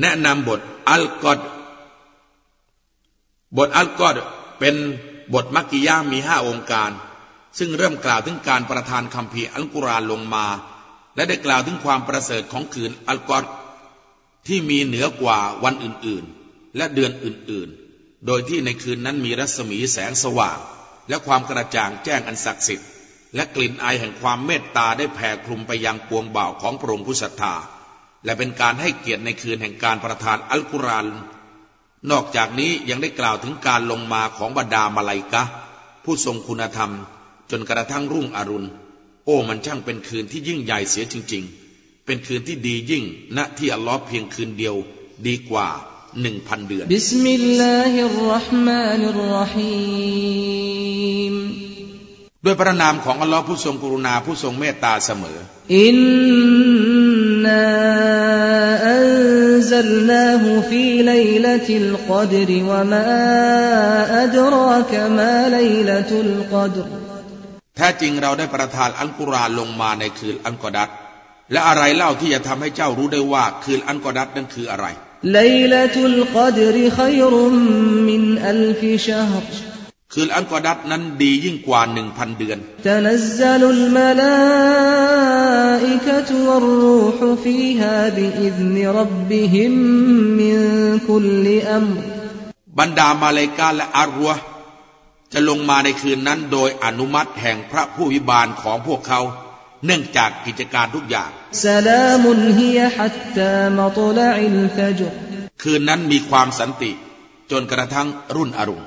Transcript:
แนะนำบทอัลกอดบทอัลกอดเป็นบทมักกิยามีห้าองค์การ ซึ่งเริ่มกล่าวถึงการประทานคำพีอัลกุรอานลงมา และได้กล่าวถึงความประเสริฐของคืนอัลกอดที่มีเหนือกว่าวันอื่นๆ และเดือนอื่นๆ โดยที่ในคืนนั้นมีรัศมีแสงสว่าง และความกระจ่างแจ้งอันศักดิ์สิทธิ์และกลิ่นอายแห่งความเมตตาได้แผ่คลุมไปยังปวงบ่าวของพระองค์ผู้ศรัทธา และเป็นการให้เกียรติในคืนแห่งการประทานอัลกุรอานนอกจากนี้ยังได้กล่าวถึงการลงมาของบรรดามาลายกะ ผู้ทรงคุณธรรม จนกระทั่งรุ่งอรุณ โอ้มันช่างเป็นคืนที่ยิ่งใหญ่เสียจริง ๆ เป็นคืนที่ดียิ่งณที่อัลลอฮ์เพียงคืนเดียวดีกว่าหนึ่งพันเดือนบิสมิลลาฮิรราะห์มานิรราะฮีมด้วยพระนามของอัลลอฮ์ผู้ทรงกรุณาผู้ทรงเมตตาเสมอ إنا أنزلناه في ليلة القدر وما أدراك ما ليلة القدرแท้จริงเราได้ประทานอัลกุรอานลงมาในคืนอัลก็อดร์และอะไรเล่าที่จะทำให้เจ้ารู้ได้ว่าคืนอัลก็อดร์นั้นคืออะไรไลลตุลก ดรขัยรุมมินอัลฟิชฮรคืนอัลกอดัตนั้นดียิ่งกว่าหนึ่งพันเดือนบรรดามาเลกาและอารัวจะลงมาในคืนนั้นโดยอนุมัติแห่งพระผู้วิบาลของพวกเขา เนื่องจากกิจการทุกอย่างคืนนั้นมีความสันติ จนกระทั่งรุ่นอรุณ